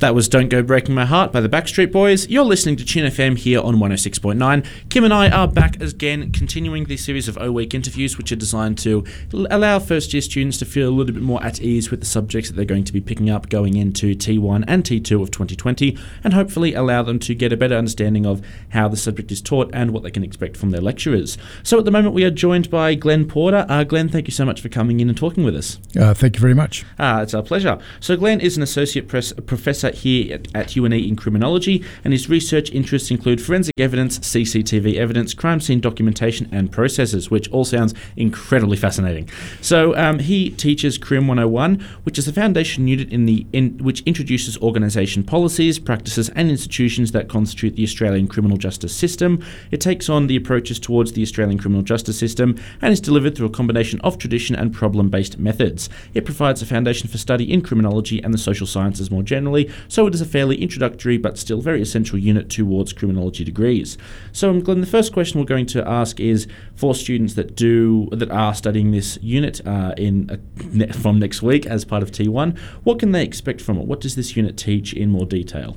That was Don't Go Breaking My Heart by the Backstreet Boys. You're listening to Tune FM here on 106.9. Kim and I are back again, continuing the series of O Week interviews, which are designed to allow first year students to feel a little bit more at ease with the subjects that they're going to be picking up going into T1 and T2 of 2020, and hopefully allow them to get a better understanding of how the subject is taught and what they can expect from their lecturers. So at the moment, we are joined by Glenn Porter. Uh, Glenn, thank you so much for coming in and talking with us. Uh, thank you very much. Uh, it's our pleasure. So, Glenn is an associate press, professor here at, at UNE in criminology, and his research interests include forensic evidence, CCTV evidence, crime scene documentation, and processes, which all sounds incredibly fascinating. So, um, he teaches Crim 101, which is a foundation unit in the in, which introduces organisation policies, practices, and institutions that constitute the Australian criminal justice system. It takes on the approaches towards the Australian criminal justice system and is delivered through a combination of tradition and problem-based methods. It provides a foundation for study in criminology and the social sciences more generally, so it is a fairly introductory but still very essential unit towards criminology degrees. So, um, Glenn, the first question we're going to ask is for students that do that are studying this unit uh, in uh, from next week as part of T1, what can they expect from it? What does this unit teach in more detail?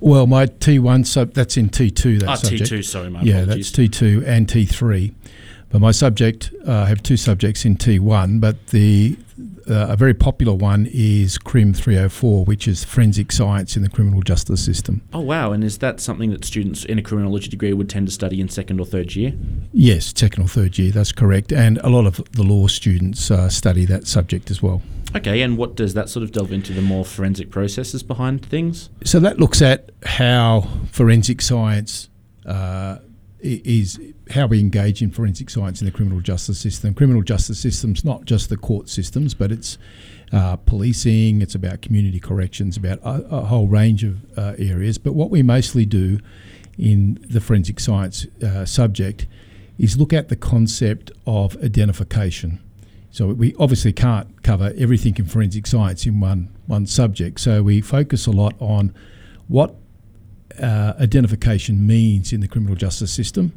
Well, my T1 sub that's in T2. That Ah, subject. T2, sorry, my yeah, apologies. that's T2 and T3. But my subject, uh, I have two subjects in T1, but the uh, a very popular one is CRIM 304, which is forensic science in the criminal justice system. Oh wow! And is that something that students in a criminology degree would tend to study in second or third year? Yes, second or third year, that's correct. And a lot of the law students uh, study that subject as well. Okay, and what does that sort of delve into the more forensic processes behind things? So that looks at how forensic science uh, is how we engage in forensic science in the criminal justice system. Criminal justice systems, not just the court systems, but it's uh, policing. It's about community corrections, about a, a whole range of uh, areas. But what we mostly do in the forensic science uh, subject is look at the concept of identification. So we obviously can't cover everything in forensic science in one one subject. So we focus a lot on what uh, identification means in the criminal justice system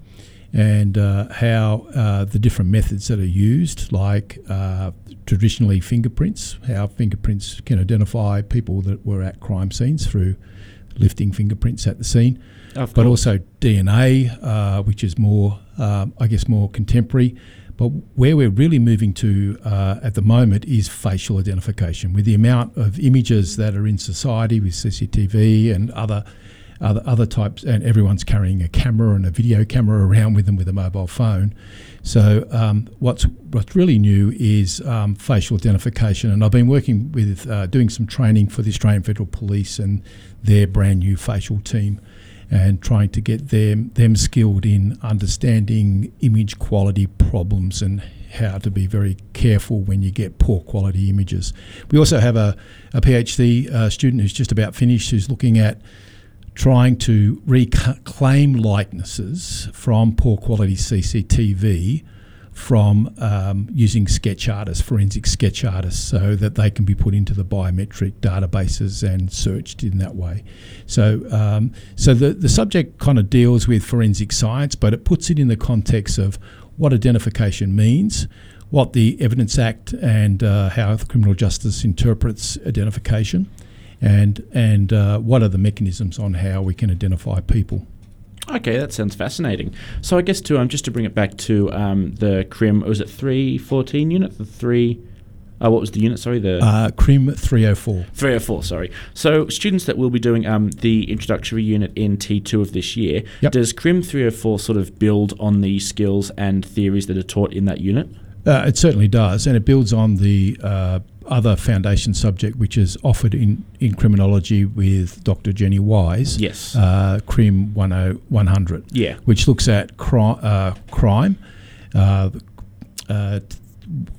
and uh, how uh, the different methods that are used, like uh, traditionally fingerprints, how fingerprints can identify people that were at crime scenes through lifting fingerprints at the scene Of but course. also DNA, uh, which is more, um, I guess, more contemporary. But where we're really moving to uh, at the moment is facial identification. With the amount of images that are in society with CCTV and other other, other types, and everyone's carrying a camera and a video camera around with them with a mobile phone. So um, what's what's really new is um, facial identification, and I've been working with uh, doing some training for the Australian Federal Police and their brand new facial team and trying to get them them skilled in understanding image quality problems and how to be very careful when you get poor quality images. We also have a, a PhD uh, student who's just about finished who's looking at trying to reclaim likenesses from poor quality CCTV from um, using sketch artists, forensic sketch artists, so that they can be put into the biometric databases and searched in that way. So, um, so the, the subject kind of deals with forensic science, but it puts it in the context of what identification means, what the Evidence Act and uh, how the criminal justice interprets identification, and and uh, what are the mechanisms on how we can identify people. Okay, that sounds fascinating. So I guess to um, just to bring it back to um, the crim, was it three fourteen unit? The three, uh, what was the unit? Sorry, the Uh, CRIM 304. 304. Sorry. So students that will be doing um, the introductory unit in T two of this year, Yep. does crim 304 sort of build on the skills and theories that are taught in that unit? Uh, it certainly does, and it builds on the uh, other foundation subject which is offered in, in criminology with Dr. Jenny Wise. Yes. Uh, CRIM 10 100. Yeah. Which looks at cri- uh, crime. Uh, uh,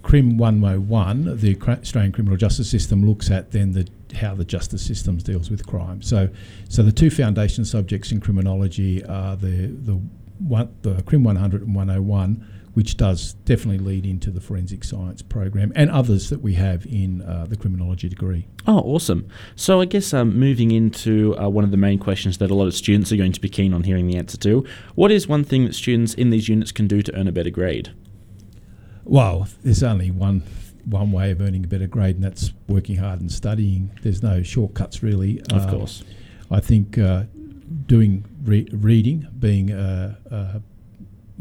CRIM 101, the Australian criminal justice system, looks at then the how the justice system deals with crime. So, so the two foundation subjects in criminology are the the one, the CRIM 100 and 101, which does definitely lead into the forensic science program and others that we have in uh, the criminology degree. Oh, awesome. So I guess um, moving into uh, one of the main questions that a lot of students are going to be keen on hearing the answer to, what is one thing that students in these units can do to earn a better grade? Well, there's only one one way of earning a better grade, and that's working hard and studying. There's no shortcuts really. Of um, course. I think uh, doing re- reading, being uh, uh,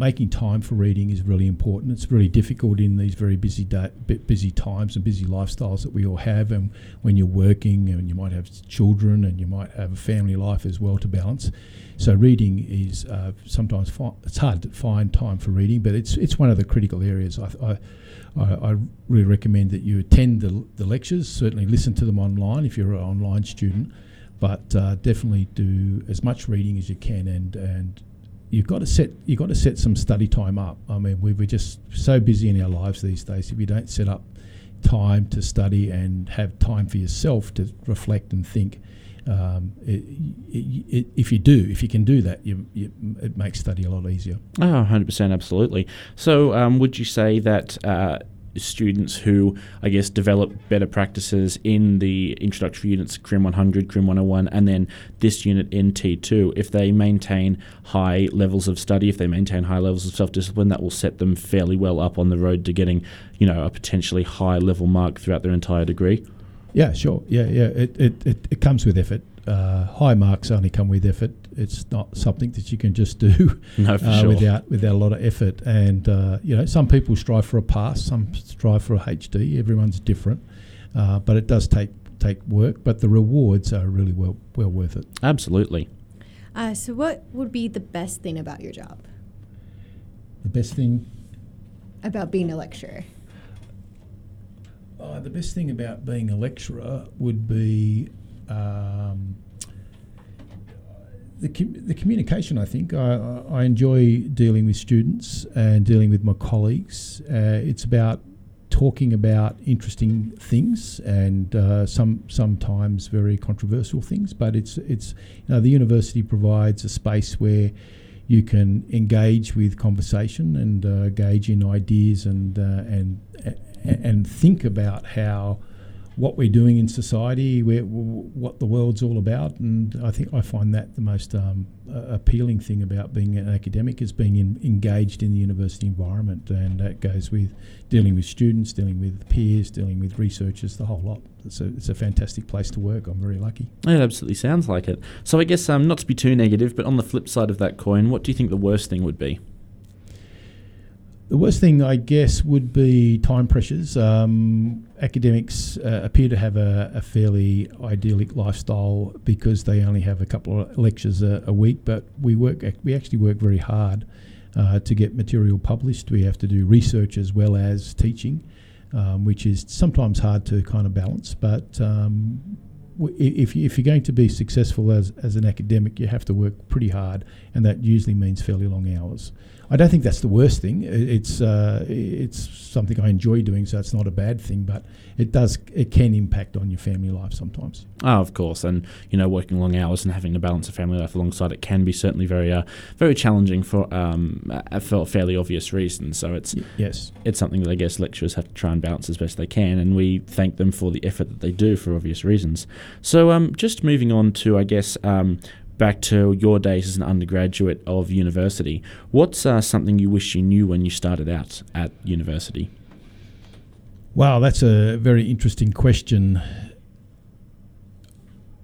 making time for reading is really important. It's really difficult in these very busy da- busy times and busy lifestyles that we all have. And when you're working, and you might have children, and you might have a family life as well to balance. So reading is uh, sometimes fi- it's hard to find time for reading, but it's it's one of the critical areas. I, I, I really recommend that you attend the, the lectures. Certainly, listen to them online if you're an online student but uh, definitely do as much reading as you can and and you've got to set you've got to set some study time up. I mean, we, we're just so busy in our lives these days. If you don't set up time to study and have time for yourself to reflect and think, um, it, it, it, if you do, if you can do that, you, you, it makes study a lot easier. Oh, 100%, absolutely. So, um, would you say that uh, students who, I guess, develop better practices in the introductory units, CRIM 100, CRIM 101, and then this unit in T2, if they maintain high levels of study, if they maintain high levels of self discipline, that will set them fairly well up on the road to getting, you know, a potentially high level mark throughout their entire degree. Yeah, sure. Yeah, yeah. It, it, it, it comes with effort. Uh, high marks only come with effort. It's not something that you can just do no, uh, sure. without without a lot of effort. And uh, you know, some people strive for a pass, some strive for a HD. Everyone's different, uh, but it does take take work. But the rewards are really well well worth it. Absolutely. Uh, so, what would be the best thing about your job? The best thing about being a lecturer. Uh, the best thing about being a lecturer would be um, the, com- the communication, I think. I, I enjoy dealing with students and dealing with my colleagues. Uh, it's about talking about interesting things and uh, some sometimes very controversial things, but it's it's you know the university provides a space where you can engage with conversation and uh, engage in ideas and uh, and and think about how what we're doing in society, where, what the world's all about, and I think I find that the most um, appealing thing about being an academic is being in, engaged in the university environment, and that goes with dealing with students, dealing with peers, dealing with researchers, the whole lot. It's a, it's a fantastic place to work. I'm very lucky. It absolutely sounds like it. So I guess um, not to be too negative, but on the flip side of that coin, what do you think the worst thing would be? The worst thing, I guess, would be time pressures. Um, academics uh, appear to have a, a, fairly idyllic lifestyle because they only have a couple of lectures a, a week. But we work, we actually work very hard uh, to get material published. We have to do research as well as teaching, um, which is sometimes hard to kind of balance. But um, if, you, if you're going to be successful as, as an academic, you have to work pretty hard, and that usually means fairly long hours. I don't think that's the worst thing. It's uh, it's something I enjoy doing, so it's not a bad thing. But it does it can impact on your family life sometimes. Oh, of course, and you know, working long hours and having to balance a family life alongside it can be certainly very uh, very challenging for um, for fairly obvious reasons. So it's yes, it's something that I guess lecturers have to try and balance as best they can, and we thank them for the effort that they do for obvious reasons. So um, just moving on to I guess um, back to your days as an undergraduate of university, what's uh, something you wish you knew when you started out at university? Wow, that's a very interesting question.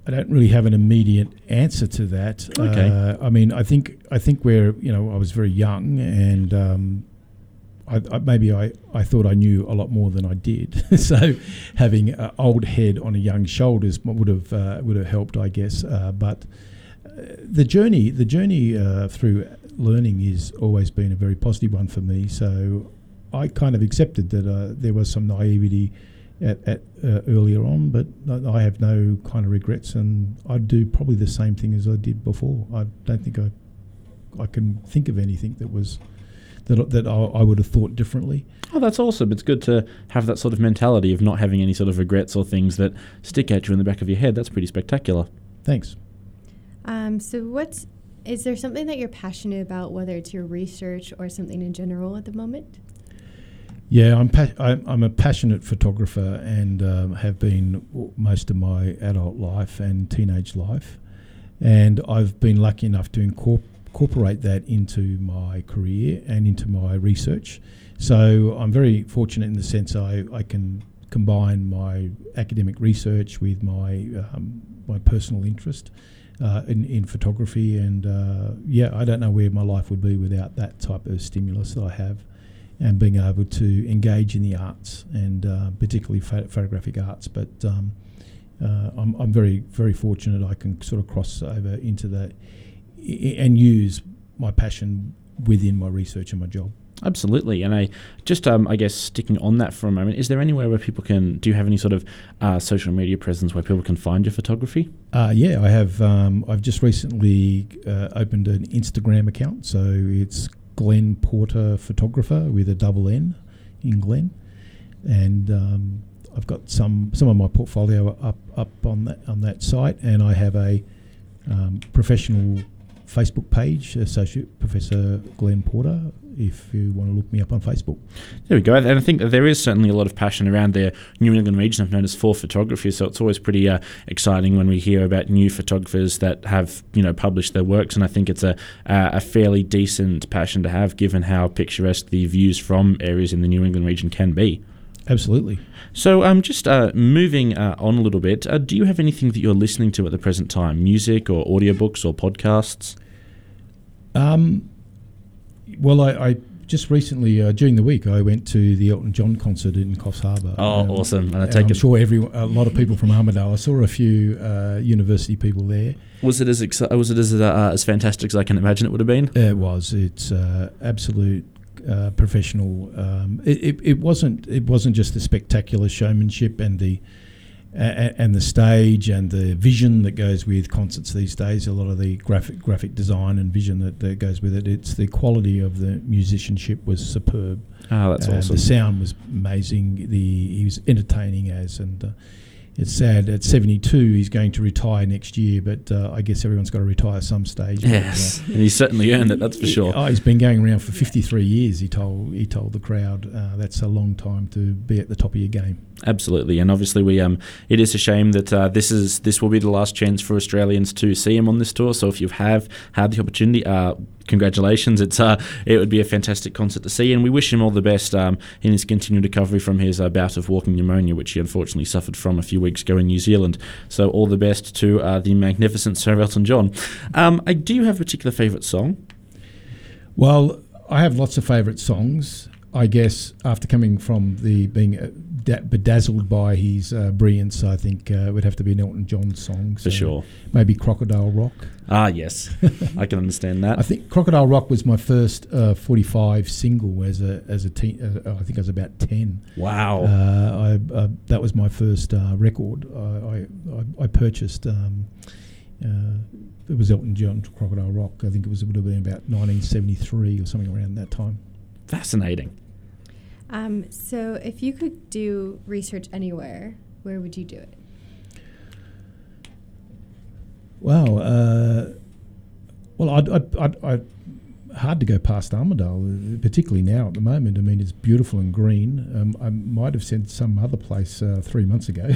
I don't really have an immediate answer to that. Okay. Uh, I mean, I think I think we're you know I was very young and um, I, I, maybe I, I thought I knew a lot more than I did. so having an old head on a young shoulders would have uh, would have helped, I guess. Uh, but the journey, the journey uh, through learning has always been a very positive one for me. So I kind of accepted that uh, there was some naivety at, at uh, earlier on, but I have no kind of regrets, and I'd do probably the same thing as I did before. I don't think I I can think of anything that was that that I, I would have thought differently. Oh, that's awesome! It's good to have that sort of mentality of not having any sort of regrets or things that stick at you in the back of your head. That's pretty spectacular. Thanks. Um, so, what's is there something that you're passionate about, whether it's your research or something in general at the moment? Yeah, I'm pa- I'm a passionate photographer and um, have been most of my adult life and teenage life, and I've been lucky enough to incorporate incorporate that into my career and into my research. So I'm very fortunate in the sense I, I can combine my academic research with my um, my personal interest uh, in, in photography. And uh, yeah, I don't know where my life would be without that type of stimulus that I have and being able to engage in the arts and uh, particularly pho- photographic arts. But um, uh, I'm, I'm very, very fortunate I can sort of cross over into that I- and use my passion within my research and my job. Absolutely, and I just, um, I guess, sticking on that for a moment. Is there anywhere where people can? Do you have any sort of uh, social media presence where people can find your photography? Uh, yeah, I have. Um, I've just recently uh, opened an Instagram account, so it's Glenn Porter Photographer with a double N in Glenn, and um, I've got some some of my portfolio up up on that on that site, and I have a um, professional Facebook page, Associate Professor Glenn Porter. If you want to look me up on Facebook, There we go. And I think that there is certainly a lot of passion around the New England region I've noticed for photography. So it's always pretty uh, exciting when we hear about new photographers that have you know published their works. And I think it's a uh, a fairly decent passion to have, given how picturesque the views from areas in the New England region can be. absolutely. So, um, just uh, moving uh, on a little bit, uh, do you have anything that you're listening to at the present time? Music or audiobooks or podcasts? Um, well, I, I just recently uh, during the week I went to the Elton John concert in Coffs Harbour. Oh, Um, awesome. And I take I'm it, sure every a lot of people from Armidale. I saw a few uh, university people there. was it as exci- was it as, uh, as fantastic as I can imagine it would have been? It was. It's uh, absolute uh, professional. Um, it, it, it wasn't. It wasn't just the spectacular showmanship and the and the stage and the vision that goes with concerts these days. A lot of the graphic graphic design and vision that, that goes with it. It's the quality of the musicianship was superb. Oh, that's Uh, awesome. The sound was amazing. The he was entertaining as, and uh, it's sad at 72 he's going to retire next year. But uh, I guess everyone's got to retire some stage. But, uh, Yes, and he certainly earned it. That's for sure. Oh, he's been going around for 53 years. He told he told the crowd uh, that's a long time to be at the top of your game. Absolutely, and obviously we um, it is a shame that uh, this is this will be the last chance for Australians to see him on this tour. So if you have had the opportunity, uh, congratulations! It's uh, it would be a fantastic concert to see, and we wish him all the best um, in his continued recovery from his uh, bout of walking pneumonia, which he unfortunately suffered from a few weeks ago in New Zealand. So all the best to uh, the magnificent Sir Elton John. Um, I do you have a particular favourite song? Well, I have lots of favourite songs. I guess after coming from the being da- bedazzled by his uh, brilliance, I think uh, it would have to be an Elton John song. For sure. Maybe Crocodile Rock. Ah, yes, I can understand that. I think Crocodile Rock was my first uh, 45 single as a as a teen. Uh, I think I was about 10. wow. Uh, I, uh, that was my first uh, record. I, I, I- purchased. Um, uh, it was Elton John Crocodile Rock. I think it was it would have been about 1973 or something around that time. Fascinating. Um, so, if you could do research anywhere, where would you do it? Wow. Uh, well, I'd, I'd, I'd, I'd hard to go past Armidale, uh, particularly now at the moment. I mean, it's beautiful and green. Um, I might have said some other place uh, three months ago,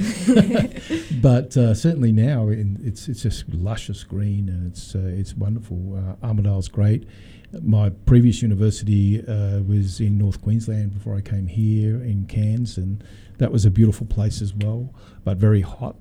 but uh, certainly now in, it's it's just luscious green and it's uh, it's wonderful. Uh, Armidale's great. My previous university uh, was in North Queensland before I came here in Cairns, and that was a beautiful place as well, but very hot.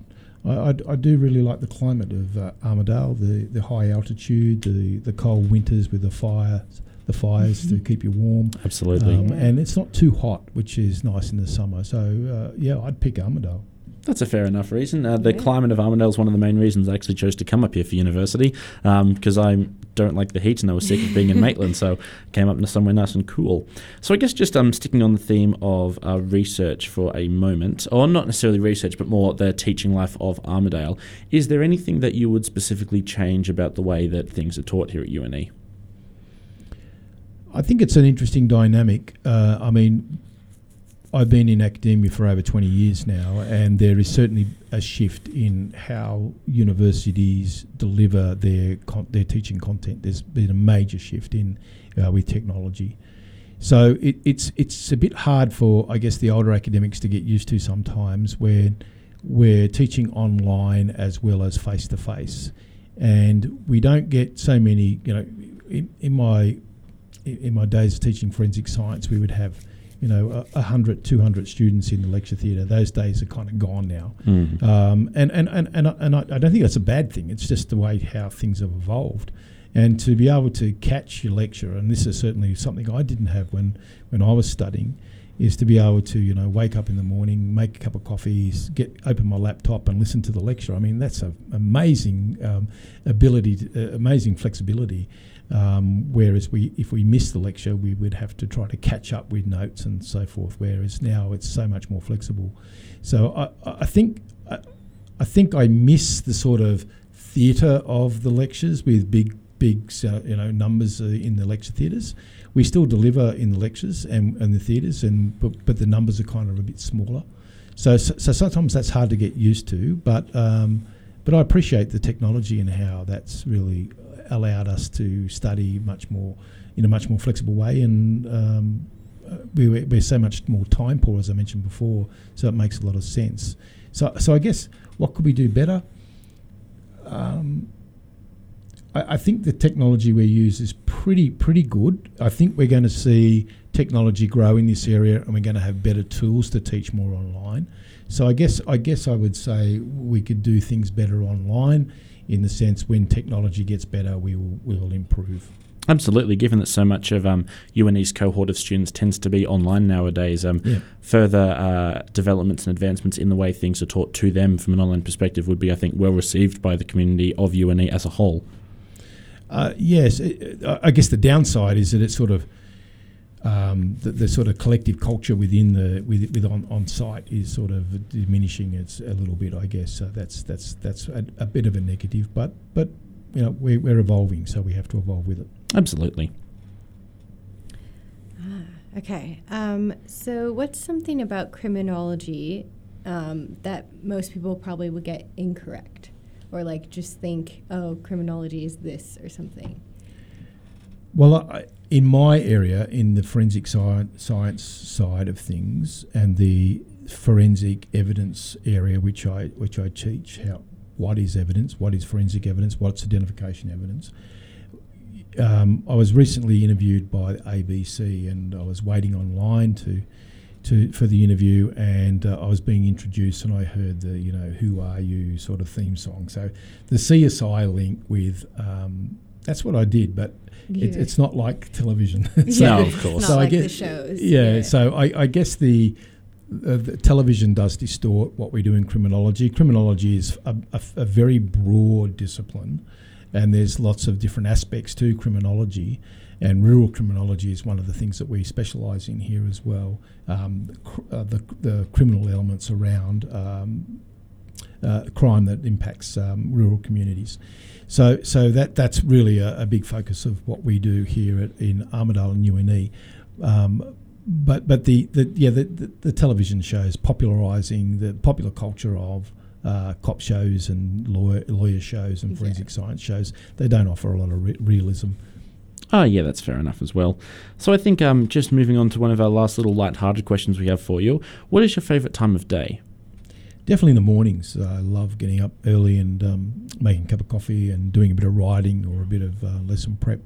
I, I, I do really like the climate of uh, Armidale, the, the high altitude, the, the cold winters with the fire, the fires to keep you warm, Absolutely. um, and it's not too hot, which is nice in the summer. So uh, yeah, I'd pick Armidale. That's a fair enough reason. Uh, the Yeah. climate of Armidale is one of the main reasons I actually chose to come up here for university because I don't like the heat and I was sick of being in Maitland, so came up to somewhere nice and cool. So I guess just um, sticking on the theme of uh, research for a moment, or not necessarily research, but more the teaching life of Armidale, is there anything that you would specifically change about the way that things are taught here at UNE? I think it's an interesting dynamic. Uh, I mean, I've been in academia for over 20 years now, and there is certainly a shift in how universities deliver their con- their teaching content. There's been a major shift in uh, with technology. So it, it's it's a bit hard for I guess the older academics to get used to sometimes where we're teaching online as well as face to face, and we don't get so many you know in, in my in my days of teaching forensic science, we would have you know, 100, 200 students in the lecture theatre. Those days are kind of gone now. Mm. Um, and and, and, and, and I, I, don't think that's a bad thing. It's just the way how things have evolved. And to be able to catch your lecture, and this is certainly something I didn't have when, when I was studying, is to be able to, you know, wake up in the morning, make a cup of coffee, get open my laptop and listen to the lecture. I mean, that's an amazing um, ability, to, uh, amazing flexibility. Um, whereas we, if we miss the lecture, we would have to try to catch up with notes and so forth. Whereas now it's so much more flexible. So I, I think I, I think I miss the sort of theatre of the lectures with big big uh, you know numbers uh, in the lecture theatres. We still deliver in the lectures and, and the theatres, and but, but the numbers are kind of a bit smaller. So, so, so sometimes that's hard to get used to, but um, but I appreciate the technology and how that's really allowed us to study much more in a much more flexible way, and um, we, we're so much more time poor, as I mentioned before. So it makes a lot of sense. So, so I guess what could we do better? Um, I, I think the technology we use is pretty pretty good. I think we're going to see technology grow in this area, and we're going to have better tools to teach more online. So I guess I guess I would say we could do things better online in the sense when technology gets better, we will, we will improve. Absolutely, given that so much of um, UNE's cohort of students tends to be online nowadays, um, yeah. further uh, developments and advancements in the way things are taught to them from an online perspective would be, I think, well received by the community of UNE as a whole. Uh, yes, it, I guess the downside is that it sort of um, the, the, sort of collective culture within the with, with on, on site is sort of diminishing it's a little bit I guess. So that's that's that's a, a bit of a negative but but you know we're, we're evolving so we have to evolve with it. Absolutely. Ah, okay. Um, so what's something about criminology um, that most people probably would get incorrect? Or like just think oh criminology is this or something? Well I, in my area, in the forensic science, science side of things, and the forensic evidence area, which I which I teach, how what is evidence, what is forensic evidence, what's identification evidence. Um, I was recently interviewed by ABC, and I was waiting online to to for the interview, and uh, I was being introduced, and I heard the you know who are you sort of theme song. So the CSI link with um, that's what I did, but it, it's not like television. so, no, of course. so like I guess, shows. Yeah, yeah, so I, I guess the, uh, the, television does distort what we do in criminology. Criminology is a, a, a, very broad discipline, and there's lots of different aspects to criminology. And rural criminology is one of the things that we specialise in here as well. Um, cr- uh, the, the criminal elements around um, uh, crime that impacts um, rural communities. So, so that that's really a, a, big focus of what we do here at, in Armidale and UNE. Um, but but the, the yeah the, the, the television shows popularising the popular culture of uh, cop shows and lawyer, lawyer shows and forensic yeah. science shows. They don't offer a lot of re- realism. Oh, yeah, that's fair enough as well. So I think um, just moving on to one of our last little light-hearted questions we have for you. What is your favourite time of day? Definitely in the mornings. Uh, I love getting up early and um, making a cup of coffee and doing a bit of writing or a bit of uh, lesson prep.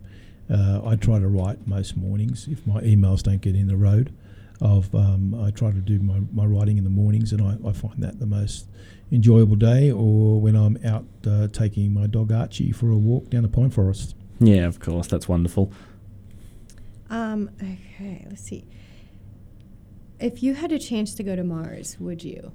Uh, I try to write most mornings if my emails don't get in the road. Of um, I try to do my, my writing in the mornings, and I, I find that the most enjoyable day. Or when I'm out uh, taking my dog Archie for a walk down the pine forest. Yeah, of course, that's wonderful. Um, okay, let's see. If you had a chance to go to Mars, would you?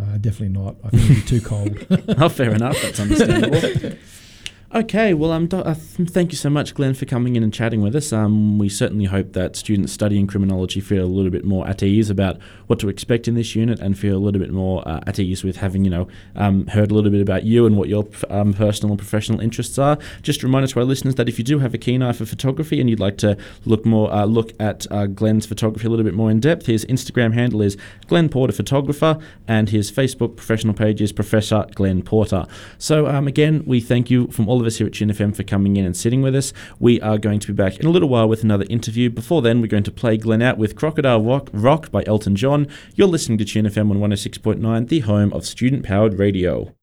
Uh, definitely not. I think it'd be too cold. oh, fair enough. That's understandable. Okay, well, um, thank you so much, Glenn, for coming in and chatting with us. Um, we certainly hope that students studying criminology feel a little bit more at ease about what to expect in this unit and feel a little bit more uh, at ease with having, you know, um, heard a little bit about you and what your um, personal and professional interests are. Just a reminder to our listeners that if you do have a keen eye for photography and you'd like to look more, uh, look at uh, Glenn's photography a little bit more in depth, his Instagram handle is Glenn Porter Photographer and his Facebook professional page is Professor Glenn Porter. So, um, again, we thank you from all all of us here at Tune FM for coming in and sitting with us. We are going to be back in a little while with another interview. Before then, we're going to play Glenn out with Crocodile Rock, Rock by Elton John. You're listening to Tune FM on 106.9, the home of student powered radio.